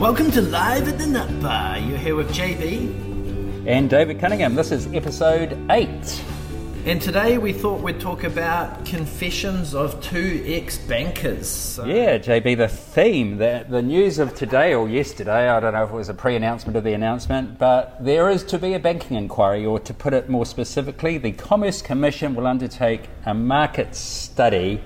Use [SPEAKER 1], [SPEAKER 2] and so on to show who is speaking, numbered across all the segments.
[SPEAKER 1] Welcome to Live at the Nut Bar. You're here with JB.
[SPEAKER 2] And David Cunningham. This is episode 8.
[SPEAKER 1] And today we thought we'd talk about confessions of two ex bankers. So
[SPEAKER 2] Yeah, JB, the theme, the, the news of today or yesterday, I don't know if it was a pre announcement of the announcement, but there is to be a banking inquiry, or to put it more specifically, the Commerce Commission will undertake a market study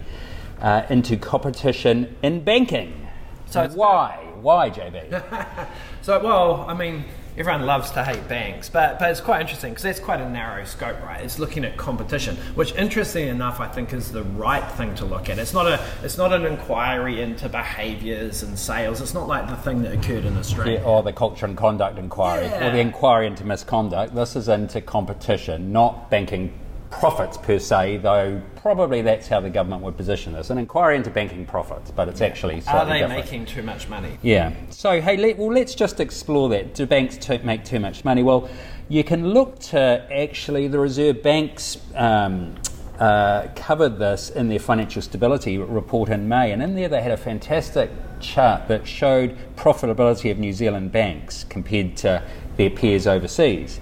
[SPEAKER 2] uh, into competition in banking.
[SPEAKER 1] So
[SPEAKER 2] why? Why, JB?
[SPEAKER 1] So, well, I mean, everyone loves to hate banks, but, but it's quite interesting because that's quite a narrow scope, right? It's looking at competition, which, interesting enough, I think is the right thing to look at. It's not a, it's not an inquiry into behaviours and sales. It's not like the thing that occurred in Australia.
[SPEAKER 2] Yeah, or the culture and conduct inquiry, or the inquiry into misconduct. This is into competition, not banking profits per se, though probably that's how the government would position this an inquiry into banking profits, but it's actually
[SPEAKER 1] Are they
[SPEAKER 2] different.
[SPEAKER 1] making too much money?
[SPEAKER 2] Yeah. So, hey, let, well, let's just explore that. Do banks to make too much money? Well, you can look to actually the Reserve Bank's um, uh, covered this in their financial stability report in May, and in there they had a fantastic chart that showed profitability of New Zealand banks compared to their peers overseas.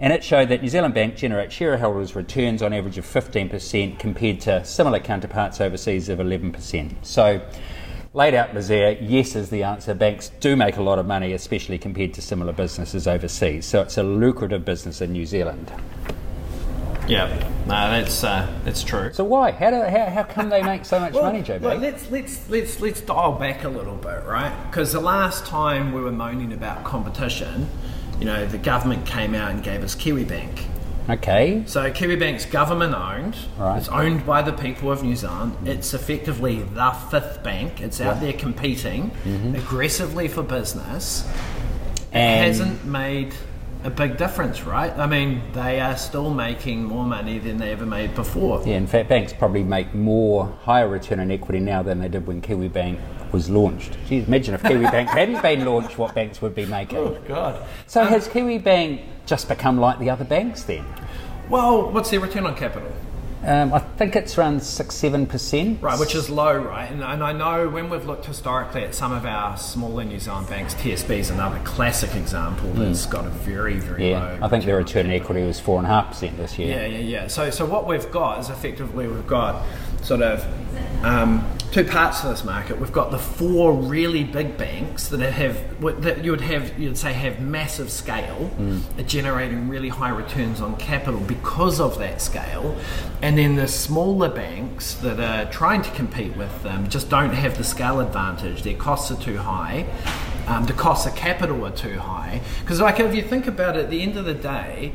[SPEAKER 2] And it showed that New Zealand Bank generates shareholders' returns on average of 15% compared to similar counterparts overseas of 11%. So, laid out there, yes is the answer. Banks do make a lot of money, especially compared to similar businesses overseas. So, it's a lucrative business in New Zealand.
[SPEAKER 1] Yeah, no, that's uh, that's true.
[SPEAKER 2] So, why? How, do, how, how come they make so much money, JB?
[SPEAKER 1] Well, let's let's let's let's dial back a little bit, right? Because the last time we were moaning about competition, you know, the government came out and gave us Kiwi Bank.
[SPEAKER 2] okay.
[SPEAKER 1] So Kiwi Bank's government owned.
[SPEAKER 2] Right.
[SPEAKER 1] It's owned by the people of New Zealand. It's effectively the fifth bank. It's out there competing aggressively for business. It
[SPEAKER 2] Mm-hmm.
[SPEAKER 1] Hasn't made a big difference, right? I mean, they are still making more money than they ever made before.
[SPEAKER 2] Yeah, in fact, banks probably make more higher return on equity now than they did when Kiwi Bank was launched. Geez, imagine if Kiwi Bank hadn't been launched, what banks would be making.
[SPEAKER 1] Oh God.
[SPEAKER 2] So, has Kiwi Bank just become like the other banks then?
[SPEAKER 1] Well, what's their return on capital?
[SPEAKER 2] Um, I think it's around six, seven percent.
[SPEAKER 1] Right, which is low, right? And, and I know when we've looked historically at some of our smaller New Zealand banks, TSB is another classic example that's got a very, very
[SPEAKER 2] Hmm. Yeah,
[SPEAKER 1] low.
[SPEAKER 2] I think their return on equity was four and a half percent this year.
[SPEAKER 1] Yeah, yeah, yeah. So, so what we've got is effectively we've got sort of um, two parts to this market. We've got the four really big banks that have that you would have you'd say have massive scale, are generating really high returns on capital because of that scale, and then the smaller banks that are trying to compete with them just don't have the scale advantage. Their costs are too high. Um, the costs of capital are too high because, like, if you think about it, at the end of the day,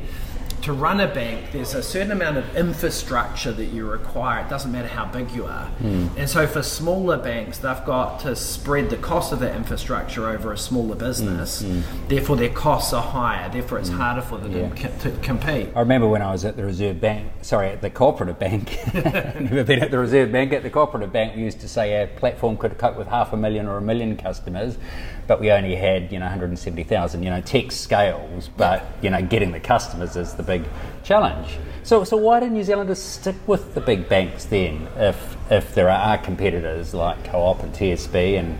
[SPEAKER 1] to run a bank, there's a certain amount of infrastructure that you require. It doesn't matter how big you are. Hmm. And so for smaller banks, they've got to spread the cost of that infrastructure over a smaller business. Hmm, hmm. Therefore, their costs are higher. Therefore, it's harder for them
[SPEAKER 2] Yeah.
[SPEAKER 1] to, to compete.
[SPEAKER 2] I remember when I was at the Reserve Bank, sorry, at the Cooperative Bank. Never been at the Reserve Bank. At the Cooperative Bank, we used to say our platform could cope with half a million or a million customers, but we only had you know 170,000. You know, tech scales, but you know, getting the customers is the big challenge. So, so why do New Zealanders stick with the big banks then, if if there are competitors like Co-op and TSB and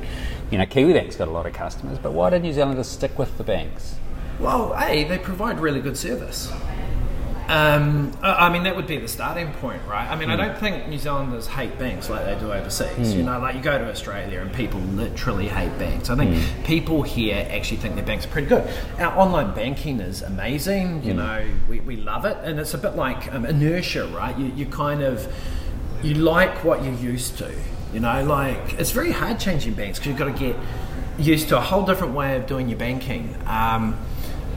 [SPEAKER 2] you know, Kiwi Bank's got a lot of customers, but why do New Zealanders stick with the banks?
[SPEAKER 1] Well, A, they provide really good service. Um, I mean, that would be the starting point, right? I mean, I don't think New Zealanders hate banks like they do overseas. You know, like you go to Australia and people literally hate banks. I think people here actually think their banks are pretty good. Our online banking is amazing. You know, we, we love it. And it's a bit like um, inertia, right? You, you kind of, you like what you're used to. You know, like it's very hard changing banks because you've got to get used to a whole different way of doing your banking. Um,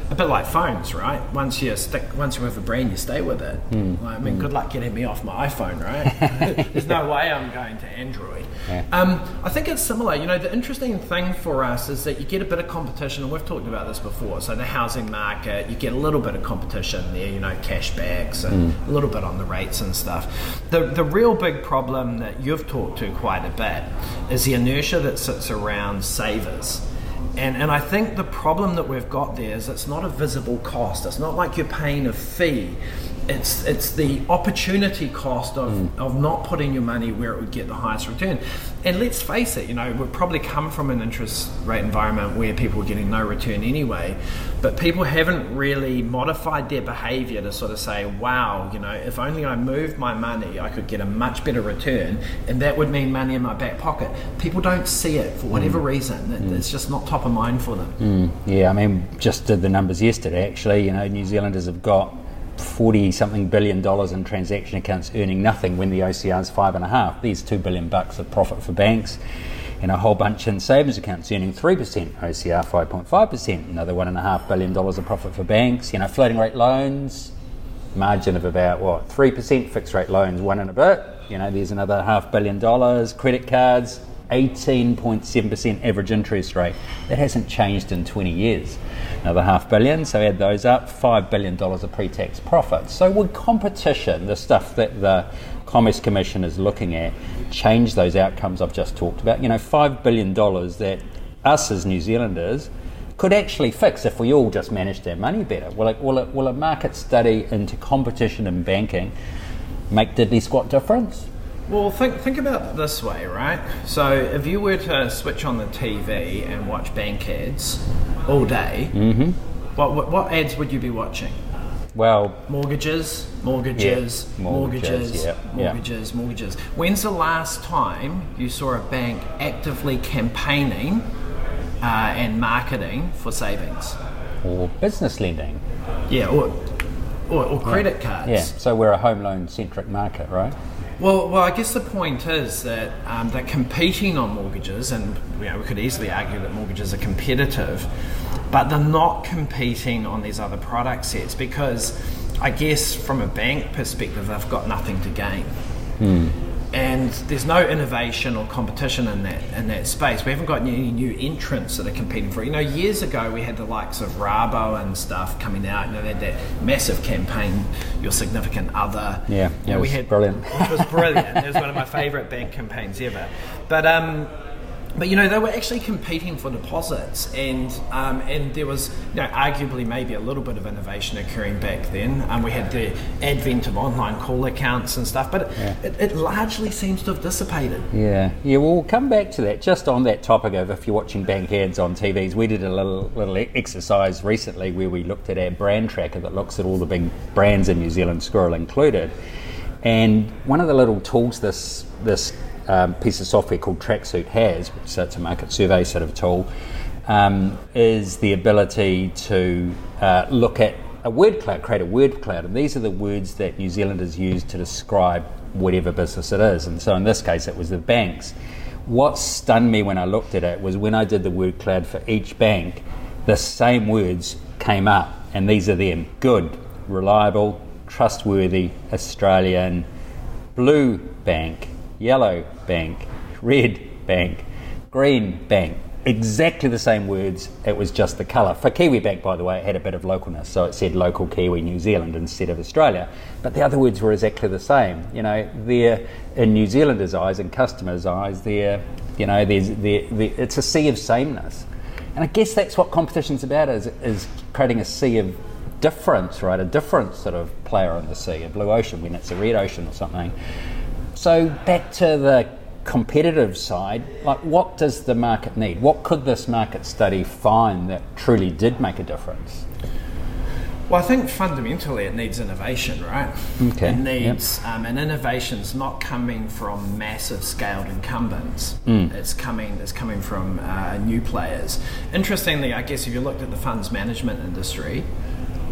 [SPEAKER 1] a bit like phones, right? Once you stick, once you have a brand, you stay with it. Hmm. Like, I mean, hmm. good luck getting me off my iPhone, right? There's no way I'm going to Android.
[SPEAKER 2] Yeah.
[SPEAKER 1] Um, I think it's similar. You know, the interesting thing for us is that you get a bit of competition, and we've talked about this before. So the housing market, you get a little bit of competition there. You know, cashbacks and hmm. a little bit on the rates and stuff. The the real big problem that you've talked to quite a bit is the inertia that sits around savers. And, and I think the problem that we've got there is it's not a visible cost. It's not like you're paying a fee it's it's the opportunity cost of,
[SPEAKER 2] Mm.
[SPEAKER 1] of not putting your money where it would get the highest return. And let's face it, you know, we've probably come from an interest rate environment where people were getting no return anyway, but people haven't really modified their behavior to sort of say, wow, you know, if only I moved my money, I could get a much better return, and that would mean money in my back pocket. People don't see it for whatever mm. reason. It- mm. It's just not top of mind for them. Mm.
[SPEAKER 2] Yeah, I mean, just did the numbers yesterday. Actually, you know, New Zealanders have got forty something billion dollars in transaction accounts earning nothing when the OCR is five and a half. These two billion bucks of profit for banks, and a whole bunch in savings accounts earning three percent. OCR five point five percent. Another one and a half billion dollars of profit for banks. You know, floating rate loans, margin of about what three percent. Fixed rate loans one and a bit. You know, there's another half billion dollars. Credit cards. 18.7% average interest rate. That hasn't changed in 20 years. Another half billion, so add those up, $5 billion of pre tax profit. So, would competition, the stuff that the Commerce Commission is looking at, change those outcomes I've just talked about? You know, $5 billion that us as New Zealanders could actually fix if we all just managed our money better. Will, it, will, it, will a market study into competition in banking make diddly squat difference?
[SPEAKER 1] Well, think think about it this way, right? So, if you were to switch on the TV and watch bank ads all day,
[SPEAKER 2] Mm-hmm.
[SPEAKER 1] what, what what ads would you be watching?
[SPEAKER 2] Well,
[SPEAKER 1] Mortgages, mortgages,
[SPEAKER 2] Yeah,
[SPEAKER 1] mortgages,
[SPEAKER 2] mortgages, yeah, yeah.
[SPEAKER 1] mortgages, mortgages. When's the last time you saw a bank actively campaigning uh, and marketing for savings?
[SPEAKER 2] or business lending.
[SPEAKER 1] Yeah, or or, or credit cards.
[SPEAKER 2] Yeah, so we're a home loan centric market, right?
[SPEAKER 1] Well, well, I guess the point is that um, they're competing on mortgages, and you know, we could easily argue that mortgages are competitive, but they're not competing on these other product sets because, I guess, from a bank perspective, they've got nothing to gain. And there's no innovation or competition in that in that space. We haven't got any new entrants that are competing for it. You know, years ago we had the likes of Rabo and stuff coming out. You know, they had that massive campaign, "Your Significant Other."
[SPEAKER 2] Yeah, yeah,
[SPEAKER 1] we had
[SPEAKER 2] brilliant.
[SPEAKER 1] It was brilliant. it was one of my favourite bank campaigns ever. But um, but you know they were actually competing for deposits, and um, and there was you know arguably maybe a little bit of innovation occurring back then. Um, we had the advent of online call accounts and stuff, but it, it, it largely seems to have dissipated.
[SPEAKER 2] Yeah, yeah. Well, we'll come back to that. Just on that topic of if you're watching bank ads on TVs, we did a little little exercise recently where we looked at our brand tracker that looks at all the big brands in New Zealand, Squirrel included. And one of the little tools this this um, piece of software called Tracksuit has, which is a market survey sort of tool, um, is the ability to uh, look at a word cloud, create a word cloud, and these are the words that New Zealanders use to describe whatever business it is. And so in this case, it was the banks. What stunned me when I looked at it was when I did the word cloud for each bank, the same words came up, and these are them good, reliable, trustworthy, Australian, blue bank, yellow bank, red bank, green bank. Exactly the same words, it was just the colour. For Kiwi Bank, by the way, it had a bit of localness, so it said local Kiwi New Zealand instead of Australia. But the other words were exactly the same. You know, they're in New Zealanders' eyes and customers' eyes, they're, you know, there's, they're, they're, it's a sea of sameness. And I guess that's what competition's about, is, is creating a sea of difference, right? A different sort of player in the sea, a blue ocean when it's a red ocean or something. So back to the competitive side, like what does the market need? What could this market study find that truly did make a difference?
[SPEAKER 1] Well, I think fundamentally it needs innovation, right?
[SPEAKER 2] Okay,
[SPEAKER 1] It needs, um, and innovation's not coming from massive scaled incumbents.
[SPEAKER 2] Mm.
[SPEAKER 1] It's coming, it's coming from uh, new players. Interestingly, I guess if you looked at the funds management industry,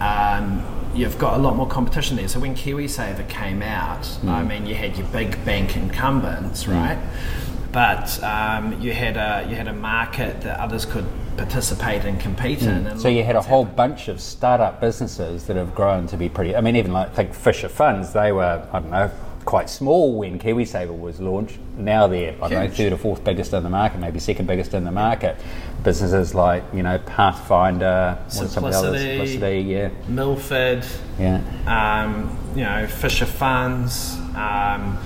[SPEAKER 1] um, you've got a lot more competition there. So when KiwiSaver came out,
[SPEAKER 2] Mm.
[SPEAKER 1] I mean, you had your big bank incumbents, right? But um, you had a you had a market that others could participate and compete in. And
[SPEAKER 2] Mm. So you had a whole bunch of startup businesses that have grown to be pretty. I mean, even like think Fisher Funds, they were I don't know quite small when KiwiSaver was launched. Now they're I don't know third or fourth biggest in the market, maybe second biggest in the market. Businesses like you know Pathfinder, what some of the others?
[SPEAKER 1] Simplicity.
[SPEAKER 2] Simplicity, yeah,
[SPEAKER 1] Milford,
[SPEAKER 2] yeah.
[SPEAKER 1] um, you know, Fisher Funds. Um,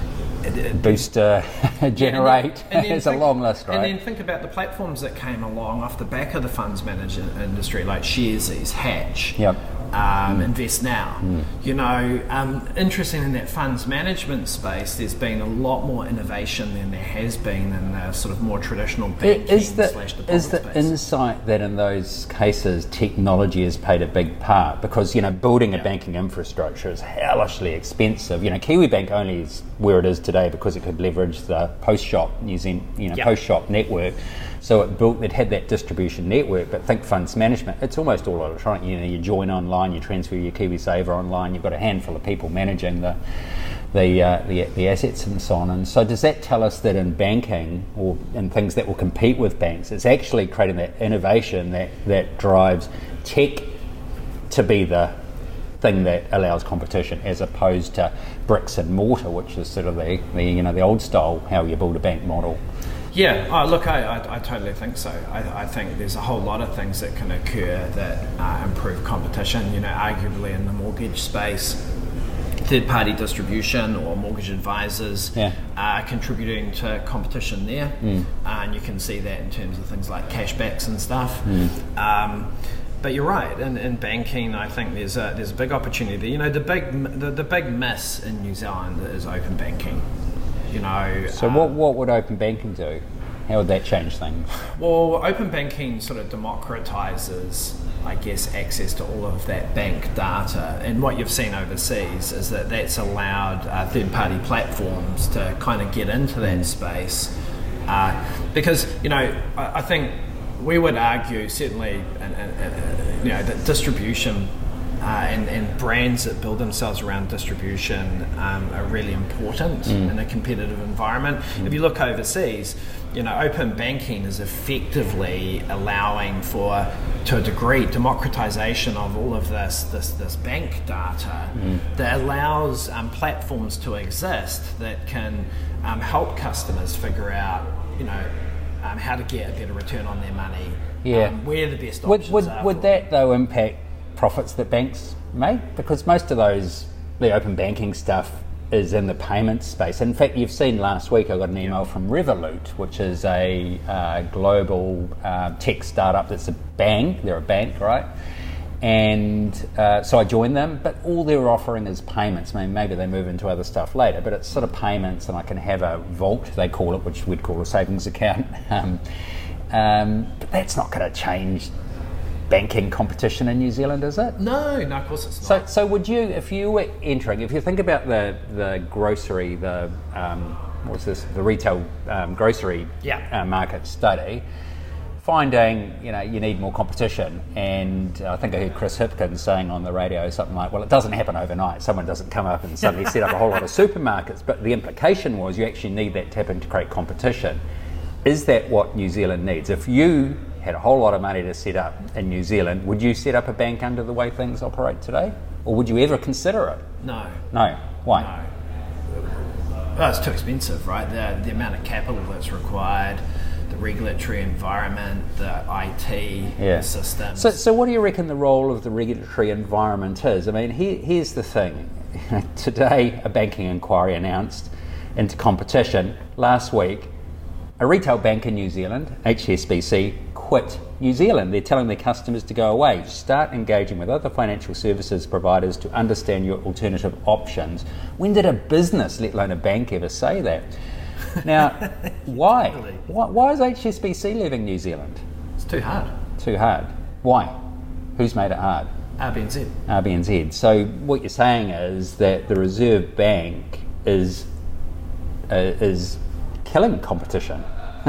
[SPEAKER 2] Booster, generate.
[SPEAKER 1] and then
[SPEAKER 2] it's a long list, right?
[SPEAKER 1] And then think about the platforms that came along off the back of the funds manager industry, like Sharesies, Hatch.
[SPEAKER 2] Yep.
[SPEAKER 1] Um, invest now. You know, um, interesting in that funds management space, there's been a lot more innovation than there has been in the sort of more traditional banking
[SPEAKER 2] Is the,
[SPEAKER 1] slash deposit
[SPEAKER 2] is the
[SPEAKER 1] space.
[SPEAKER 2] insight that in those cases technology has played a big part? Because you know building a banking infrastructure is hellishly expensive. You know Kiwi Bank only is where it is today because it could leverage the Post Shop New Zealand, you know
[SPEAKER 1] Yeah.
[SPEAKER 2] Post Shop network. So it built, it had that distribution network. But think funds management, it's almost all electronic. You know, you join online, you transfer your KiwiSaver online. You've got a handful of people managing the the, uh, the the assets and so on. And so, does that tell us that in banking or in things that will compete with banks, it's actually creating that innovation that that drives tech to be the thing that allows competition, as opposed to bricks and mortar, which is sort of the, the you know the old style how you build a bank model.
[SPEAKER 1] Yeah, oh, look, I, I, I totally think so. I, I think there's a whole lot of things that can occur that uh, improve competition. You know, arguably in the mortgage space, third party distribution or mortgage advisors
[SPEAKER 2] Yeah.
[SPEAKER 1] are contributing to competition there.
[SPEAKER 2] Mm.
[SPEAKER 1] Uh, and you can see that in terms of things like cashbacks and stuff.
[SPEAKER 2] Mm.
[SPEAKER 1] Um, but you're right. In, in banking, I think there's a there's a big opportunity. You know, the big the, the big miss in New Zealand is open banking. You know,
[SPEAKER 2] So,
[SPEAKER 1] um,
[SPEAKER 2] what what would open banking do? How would that change things?
[SPEAKER 1] Well, open banking sort of democratizes, I guess, access to all of that bank data. And what you've seen overseas is that that's allowed uh, third party platforms to kind of get into that space. Uh, because, you know, I, I think we would argue, certainly, and, and, and, you know, that distribution uh, and, and brands that build themselves around distribution um, are really important in a competitive environment. If you look overseas, you know, open banking is effectively allowing for, to a degree, democratization of all of this this, this bank data that allows um, platforms to exist that can um, help customers figure out, you know, um, how to get a better return on their money.
[SPEAKER 2] Yeah.
[SPEAKER 1] um, where the best
[SPEAKER 2] Would,
[SPEAKER 1] options
[SPEAKER 2] would,
[SPEAKER 1] are.
[SPEAKER 2] would that though impact profits that banks make? Because most of those, the open banking stuff is in the payments space. In fact, you've seen last week I got an email from Revolut, which is a uh, global uh, tech startup that's a bank. They're a bank, right? And uh, so I joined them, but all they're offering is payments. I mean, maybe they move into other stuff later, but it's sort of payments, and I can have a vault, they call it, which we'd call a savings account. Um, um, but that's not going to change banking competition in New Zealand, is it?
[SPEAKER 1] No, no, of course it's not.
[SPEAKER 2] So, so would you, if you were entering, if you think about the the grocery, the um, what's this, the retail um, grocery
[SPEAKER 1] Yeah.
[SPEAKER 2] uh, market study, finding you know you need more competition, and I think I heard Chris Hipkins saying on the radio something like, "Well, it doesn't happen overnight. Someone doesn't come up and suddenly set up a whole lot of supermarkets." But the implication was you actually need that to happen to create competition. Is that what New Zealand needs? If you had a whole lot of money to set up in New Zealand, would you set up a bank under the way things operate today? Or would you ever consider it?
[SPEAKER 1] no,
[SPEAKER 2] No. Why?
[SPEAKER 1] no. Well, it's too expensive, right? The, the amount of capital that's required, the regulatory environment, the IT
[SPEAKER 2] Yeah.
[SPEAKER 1] systems.
[SPEAKER 2] So, so what do you reckon the role of the regulatory environment is? I mean, here, here's the thing. Today, a banking inquiry announced into competition. Last week, a retail bank in New Zealand, HSBC, quit New Zealand. They're telling their customers to go away. Start engaging with other financial services providers to understand your alternative options. When did a business, let alone a bank, ever say that? Now, why? why? Why is HSBC leaving New Zealand?
[SPEAKER 1] it's too hard.
[SPEAKER 2] Too hard. Why? Who's made it hard?
[SPEAKER 1] RBNZ.
[SPEAKER 2] RBNZ. So what you're saying is that the Reserve Bank is uh, is killing competition.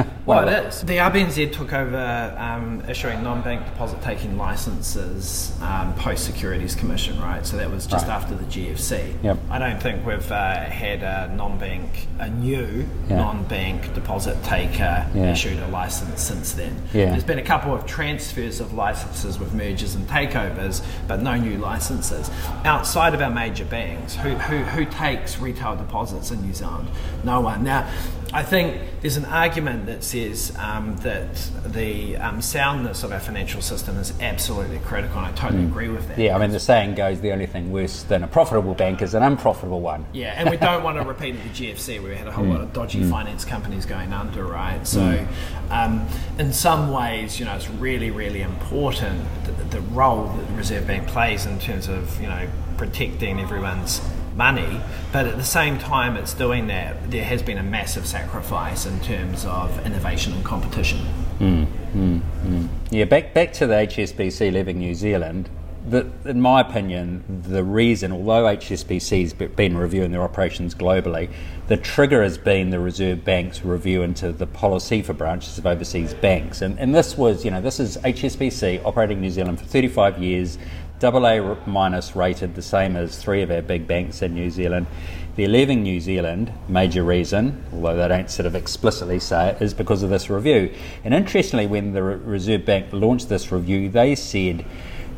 [SPEAKER 1] Well, it is. The RBNZ took over um, issuing non-bank deposit-taking licenses um, post Securities Commission, right? So that was just
[SPEAKER 2] Right.
[SPEAKER 1] after the GFC.
[SPEAKER 2] Yep.
[SPEAKER 1] I don't think we've uh, had a non-bank, a new
[SPEAKER 2] Yeah.
[SPEAKER 1] non-bank deposit taker
[SPEAKER 2] Yeah.
[SPEAKER 1] issued a license since then.
[SPEAKER 2] Yeah.
[SPEAKER 1] There's been a couple of transfers of licenses with mergers and takeovers, but no new licenses. Outside of our major banks, who, who, who takes retail deposits in New Zealand? No one. Now, I think there's an argument that says um, that the um, soundness of our financial system is absolutely critical, and I totally agree with that.
[SPEAKER 2] Yeah, I mean, the saying goes the only thing worse than a profitable bank is an unprofitable one.
[SPEAKER 1] Yeah, and we don't want to repeat the GFC where we had a whole lot of dodgy finance companies going under, right? So, um, in some ways, you know, it's really, really important the, the role that the Reserve Bank plays in terms of, you know, protecting everyone's money, but at the same time, it's doing that. There has been a massive sacrifice in terms of innovation and competition. Hmm, hmm, hmm.
[SPEAKER 2] Yeah, back back to the HSBC leaving New Zealand. The, in my opinion, the reason, although HSBC's been reviewing their operations globally, the trigger has been the Reserve Bank's review into the policy for branches of overseas banks. And, and this was, you know, this is HSBC operating in New Zealand for 35 years, double A r- minus rated, the same as three of our big banks in New Zealand. They're leaving New Zealand, major reason, although they don't sort of explicitly say it, is because of this review. And interestingly, when the Reserve Bank launched this review, they said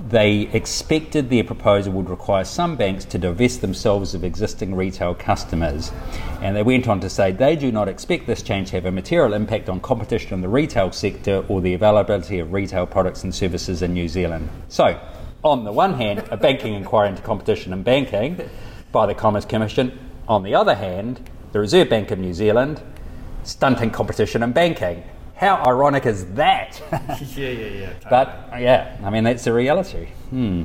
[SPEAKER 2] they expected their proposal would require some banks to divest themselves of existing retail customers. And they went on to say they do not expect this change to have a material impact on competition in the retail sector or the availability of retail products and services in New Zealand. So, on the one hand, a banking inquiry into competition and banking by the Commerce Commission. On the other hand, the Reserve Bank of New Zealand stunting competition and banking. How ironic is that?
[SPEAKER 1] yeah, yeah, yeah.
[SPEAKER 2] But yeah, I mean that's the reality. Hmm.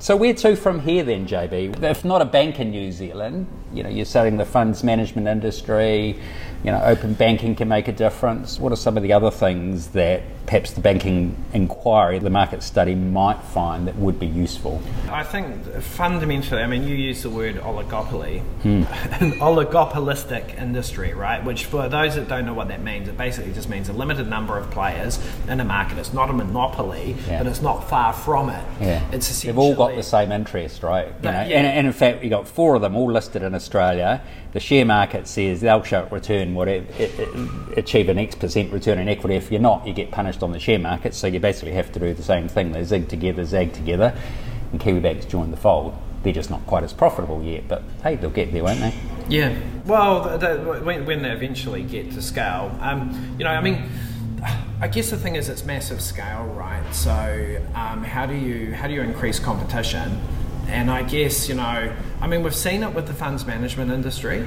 [SPEAKER 2] So where to from here then, JB? If not a bank in New Zealand, you know, you're selling the funds management industry. You know, open banking can make a difference. What are some of the other things that perhaps the banking inquiry, the market study, might find that would be useful?
[SPEAKER 1] I think fundamentally, I mean, you use the word oligopoly, hmm. an oligopolistic industry, right? Which, for those that don't know what that means, it basically just means a limited number of players in a market. It's not a monopoly,
[SPEAKER 2] Yeah.
[SPEAKER 1] but it's not far from it.
[SPEAKER 2] Yeah,
[SPEAKER 1] It's
[SPEAKER 2] they've all got the same interest, right? You know,
[SPEAKER 1] yeah.
[SPEAKER 2] and, and in fact, you got four of them all listed in Australia. The share market says they'll show return whatever, achieve an X percent return in equity. If you're not, you get punished on the share market. So you basically have to do the same thing. They zig together, zag together, and Kiwi banks join the fold. They're just not quite as profitable yet, but hey, they'll get there, won't they?
[SPEAKER 1] Yeah. Well, the, the, when, when they eventually get to scale, um, you know, I mean, I guess the thing is it's massive scale, right? So um, how do you how do you increase competition? And I guess you know, I mean, we've seen it with the funds management industry.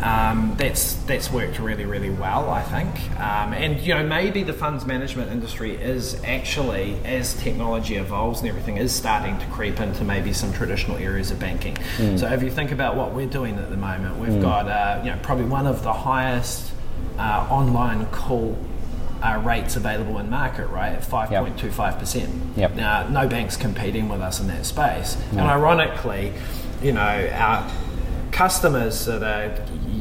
[SPEAKER 1] Um, that's that's worked really really well, I think. Um, and you know, maybe the funds management industry is actually, as technology evolves and everything, is starting to creep into maybe some traditional areas of banking. So if you think about what we're doing at the moment, we've got uh, you know probably one of the highest uh, online call uh, rates available in market, right, at 5.25%.
[SPEAKER 2] Yep.
[SPEAKER 1] Now, no bank's competing with us in that space. And ironically, you know, our customers that are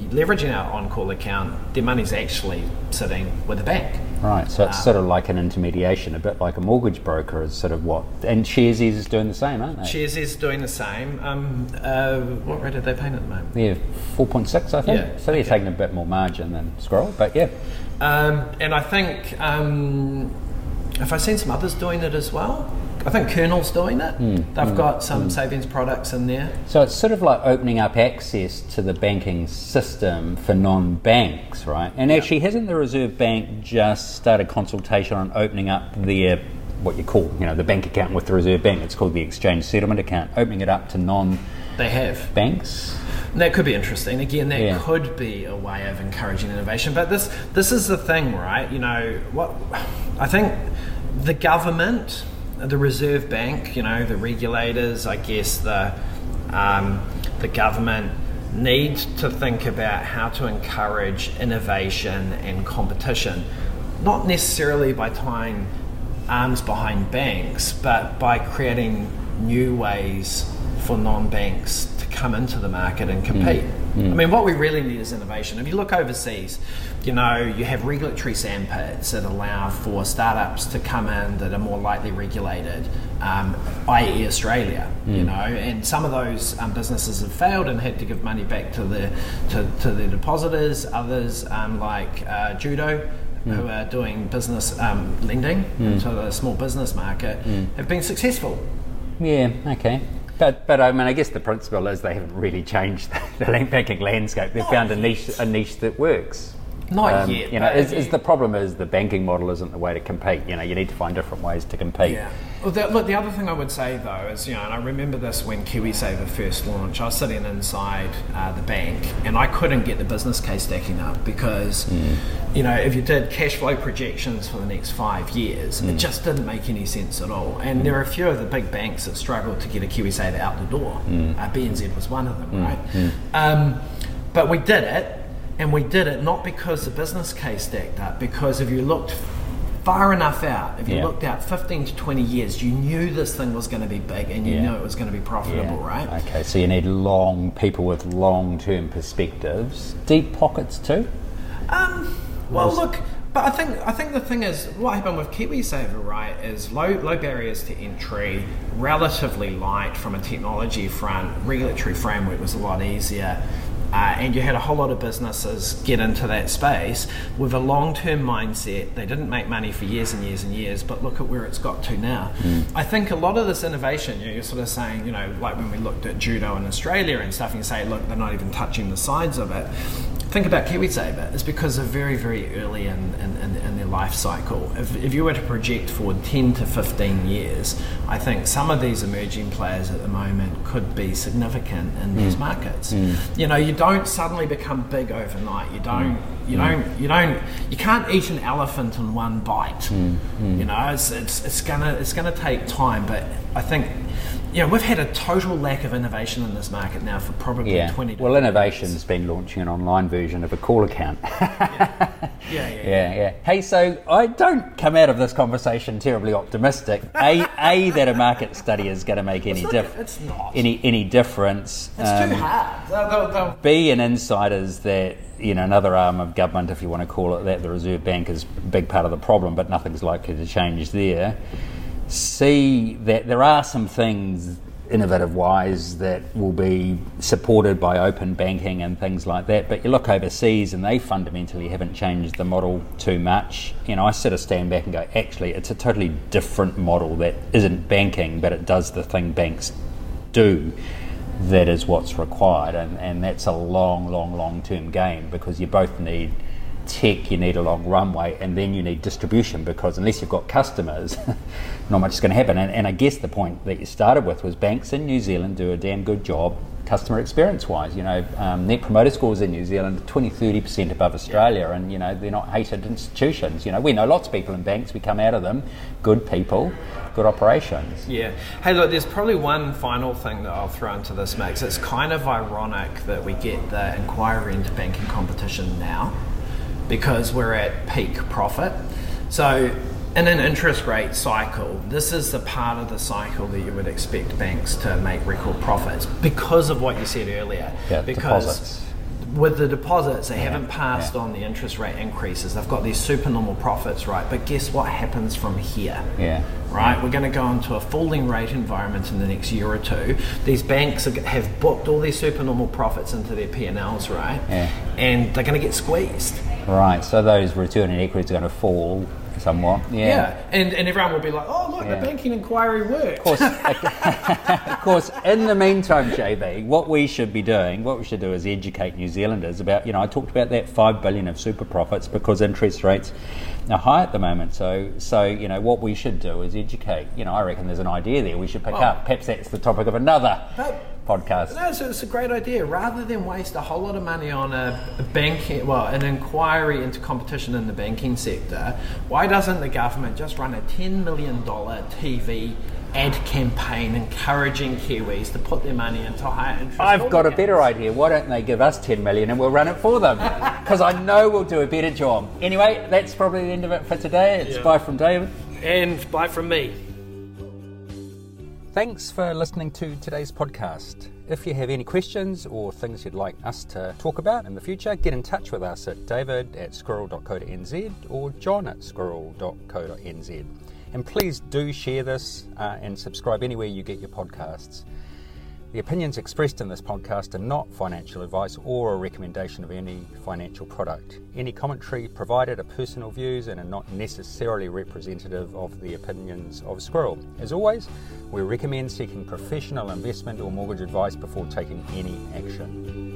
[SPEAKER 1] leveraging our on-call account, their money's actually sitting with a bank.
[SPEAKER 2] Right. So it's sort of like an intermediation, a bit like a mortgage broker is sort of what, and Sharesies is doing the same, aren't they?
[SPEAKER 1] Sharesies doing the same. Um, uh, what rate are they paying at the moment?
[SPEAKER 2] Yeah, four point six, I think.
[SPEAKER 1] Yeah,
[SPEAKER 2] So they're taking a bit more margin than Squirrel, but yeah.
[SPEAKER 1] Um, and I think, um, have I seen some others doing it as well? I think Kernel's doing it. Hmm. They've hmm. got some hmm. savings products in there.
[SPEAKER 2] So it's sort of like opening up access to the banking system for non-banks, right? And actually, hasn't the Reserve Bank just started consultation on opening up their what you call, you know, the bank account with the Reserve Bank? It's called the exchange settlement account, opening it up to non-banks.
[SPEAKER 1] They have. And That could be interesting. Again, that
[SPEAKER 2] Yeah.
[SPEAKER 1] could be a way of encouraging innovation. But this this is the thing, right? You know, what I think the government, the Reserve Bank, you know, the regulators, I guess the um, the government need to think about how to encourage innovation and competition, not necessarily by tying arms behind banks, but by creating new ways for non-banks to come into the market and compete. I mean, what we really need is innovation. If you look overseas, you know, you have regulatory sandpits that allow for startups to come in that are more lightly regulated, um, i.e., Australia. You know, and some of those um, businesses have failed and had to give money back to the to, to the depositors. Others, um, like uh, Judo, who are doing business um, lending into the small business market, have been successful.
[SPEAKER 2] Yeah, okay. But, but I mean, I guess the principle is they haven't really changed the, the banking landscape. They've found a niche, a niche that works.
[SPEAKER 1] Not um, yet,
[SPEAKER 2] You know, is, is the problem is the banking model isn't the way to compete. You know, you need to find different ways to compete.
[SPEAKER 1] Yeah. Well, the, look, the other thing I would say though is, you know, and I remember this when KiwiSaver first launched. I was sitting inside uh, the bank, and I couldn't get the business case stacking up because, mm. you know, if you did cash flow projections for the next five years, it mm. just didn't make any sense at all. And mm. there are a few of the big banks that struggled to get a KiwiSaver out the door. Uh, BNZ was one of them, right? Um, but we did it, and we did it not because the business case stacked up, because if you looked far enough out, if you
[SPEAKER 2] Yeah.
[SPEAKER 1] looked out 15 to 20 years, you knew this thing was going to be big and you
[SPEAKER 2] Yeah.
[SPEAKER 1] knew it was going to be profitable, right?
[SPEAKER 2] Okay, so you need long people with long-term perspectives, deep pockets too.
[SPEAKER 1] Um, well, look, but I think I think the thing is, what happened with KiwiSaver, right, is low low barriers to entry, relatively light from a technology front, regulatory framework was a lot easier. Uh, and you had a whole lot of businesses get into that space with a long-term mindset. They didn't make money for years and years and years, but look at where it's got to now. I think a lot of this innovation, you know, you're sort of saying, you know, like when we looked at judo in Australia and stuff, and you say, look, they're not even touching the sides of it think about KiwiSaver is because they're very, very early in, in, in, in their life cycle. If, if you were to project forward 10 to 15 years, I think some of these emerging players at the moment could be significant in hmm. these markets. Hmm. You know, you don't suddenly become big overnight. You don't, hmm. you don't, you don't, you can't eat an elephant in one bite. You know, it's, it's, it's gonna, it's gonna take time, but I think, know, we've had a total lack of innovation in this market now for probably
[SPEAKER 2] Yeah.
[SPEAKER 1] 20 to
[SPEAKER 2] Well, innovation's been launching an online version of a call account.
[SPEAKER 1] Yeah, yeah, yeah.
[SPEAKER 2] Yeah, yeah. Hey, so I don't come out of this conversation terribly optimistic. A, a that a market study is going to make any difference.
[SPEAKER 1] it's not.
[SPEAKER 2] Any any difference.
[SPEAKER 1] It's
[SPEAKER 2] Um,
[SPEAKER 1] too hard. They'll- they'll-
[SPEAKER 2] B and insiders that you know another arm of government, if you want to call it that, the Reserve Bank is a big part of the problem, but nothing's likely to change there. See that there are some things innovative wise that will be supported by open banking and things like that. But you look overseas and they fundamentally haven't changed the model too much. You know, I sort of stand back and go, actually, it's a totally different model that isn't banking, but it does the thing banks do that is what's required and, and that's a long long long term game because you both need tech you need a long runway and then you need distribution because unless you've got customers not much is going to happen and, and i guess the point that you started with was banks in new zealand do a damn good job customer experience wise you know um, net promoter scores in new zealand are 20 30% above australia and you know they're not hated institutions you know we know lots of people in banks we come out of them good people good operations
[SPEAKER 1] Yeah. Hey, look, there's probably one final thing that I'll throw into this mix. It's kind of ironic that we get the inquiry into banking competition now because we're at peak profit. So, in an interest rate cycle, this is the part of the cycle that you would expect banks to make record profits because of what you said earlier.
[SPEAKER 2] Yeah,
[SPEAKER 1] because
[SPEAKER 2] deposits.
[SPEAKER 1] with the deposits, they haven't passed
[SPEAKER 2] yeah.
[SPEAKER 1] on the interest rate increases. They've got these supernormal profits, right? But guess what happens from here?
[SPEAKER 2] yeah
[SPEAKER 1] right? We're going to go into a falling rate environment in the next year or two. These banks have booked all these supernormal profits into their P&Ls, right?
[SPEAKER 2] Yeah.
[SPEAKER 1] And they're going to get squeezed.
[SPEAKER 2] Right, so those return on equities are going to fall somewhat. Yeah.
[SPEAKER 1] Yeah. And, and everyone will be like, oh, look,
[SPEAKER 2] Yeah.
[SPEAKER 1] the banking inquiry worked.
[SPEAKER 2] Of course, of course, in the meantime, JB, what we should be doing, what we should do is educate New Zealanders about, you know, I talked about that 5 billion of super profits because interest rates are high at the moment. So, so you know, what we should do is educate. You know, I reckon there's an idea there we should pick
[SPEAKER 1] Oh.
[SPEAKER 2] up. Perhaps that's the topic of another
[SPEAKER 1] But-
[SPEAKER 2] podcast.
[SPEAKER 1] No, it's, it's a great idea. Rather than waste a whole lot of money on a, a banking, well, an inquiry into competition in the banking sector, why doesn't the government just run a $10 million TV ad campaign encouraging Kiwis to put their money into higher interest?
[SPEAKER 2] I've got a better idea. Why don't they give us 10 million and we'll run it for them? Because I know we'll do a better job. Anyway, that's probably the end of it for today. It's
[SPEAKER 1] Yeah.
[SPEAKER 2] bye from David.
[SPEAKER 1] And bye from me.
[SPEAKER 2] Thanks for listening to today's podcast. If you have any questions or things you'd like us to talk about in the future, get in touch with us at david at squirrel.co.nz or john at squirrel.co.nz. And please do share this uh, and subscribe anywhere you get your podcasts. The opinions expressed in this podcast are not financial advice or a recommendation of any financial product. Any commentary provided are personal views and are not necessarily representative of the opinions of Squirrel. As always, we recommend seeking professional investment or mortgage advice before taking any action.